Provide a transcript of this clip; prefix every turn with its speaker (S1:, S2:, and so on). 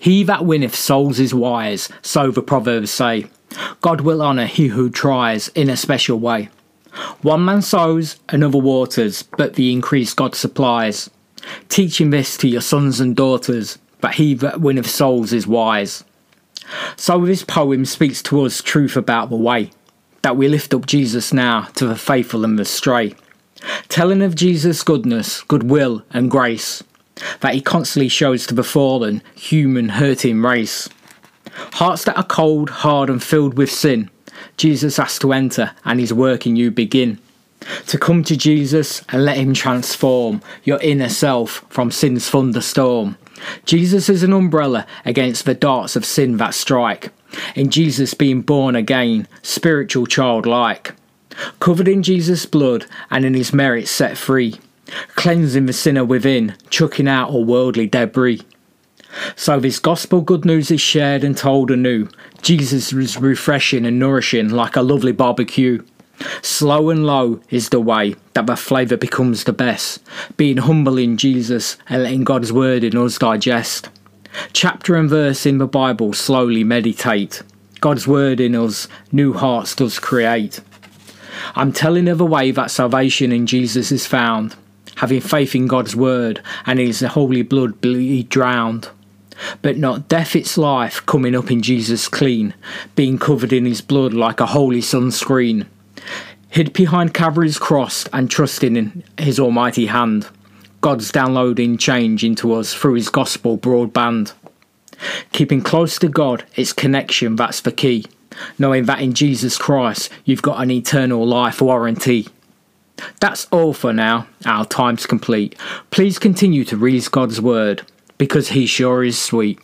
S1: He that winneth souls is wise, so the Proverbs say. God will honour he who tries in a special way. One man sows, another waters, but the increase God supplies. Teaching this to your sons and daughters, but he that winneth souls is wise. So this poem speaks to us truth about the way, that we lift up Jesus now to the faithful and the stray, telling of Jesus' goodness, goodwill, and grace, that he constantly shows to the fallen, human, hurting race. Hearts that are cold, hard, and filled with sin, Jesus asks to enter, and his work in you begin. To come to Jesus and let him transform your inner self from sin's thunderstorm. Jesus is an umbrella against the darts of sin that strike. In Jesus being born again, spiritual childlike. Covered in Jesus' blood and in his merits set free. Cleansing the sinner within, chucking out all worldly debris. So this gospel good news is shared and told anew. Jesus is refreshing and nourishing like a lovely barbecue. Slow and low is the way that the flavour becomes the best, being humble in Jesus and letting God's word in us digest. Chapter and verse in the Bible slowly meditate. God's word in us, new hearts does create. I'm telling of a way that salvation in Jesus is found, having faith in God's word and his holy blood be drowned. But not death, it's life, coming up in Jesus clean, being covered in his blood like a holy sunscreen hid behind Calvary's cross and trusting in his almighty hand. God's downloading change into us through his gospel broadband. Keeping close to God, it's connection that's the key. Knowing that in Jesus Christ, you've got an eternal life warranty. That's all for now. Our time's complete. Please continue to read God's word because he sure is sweet.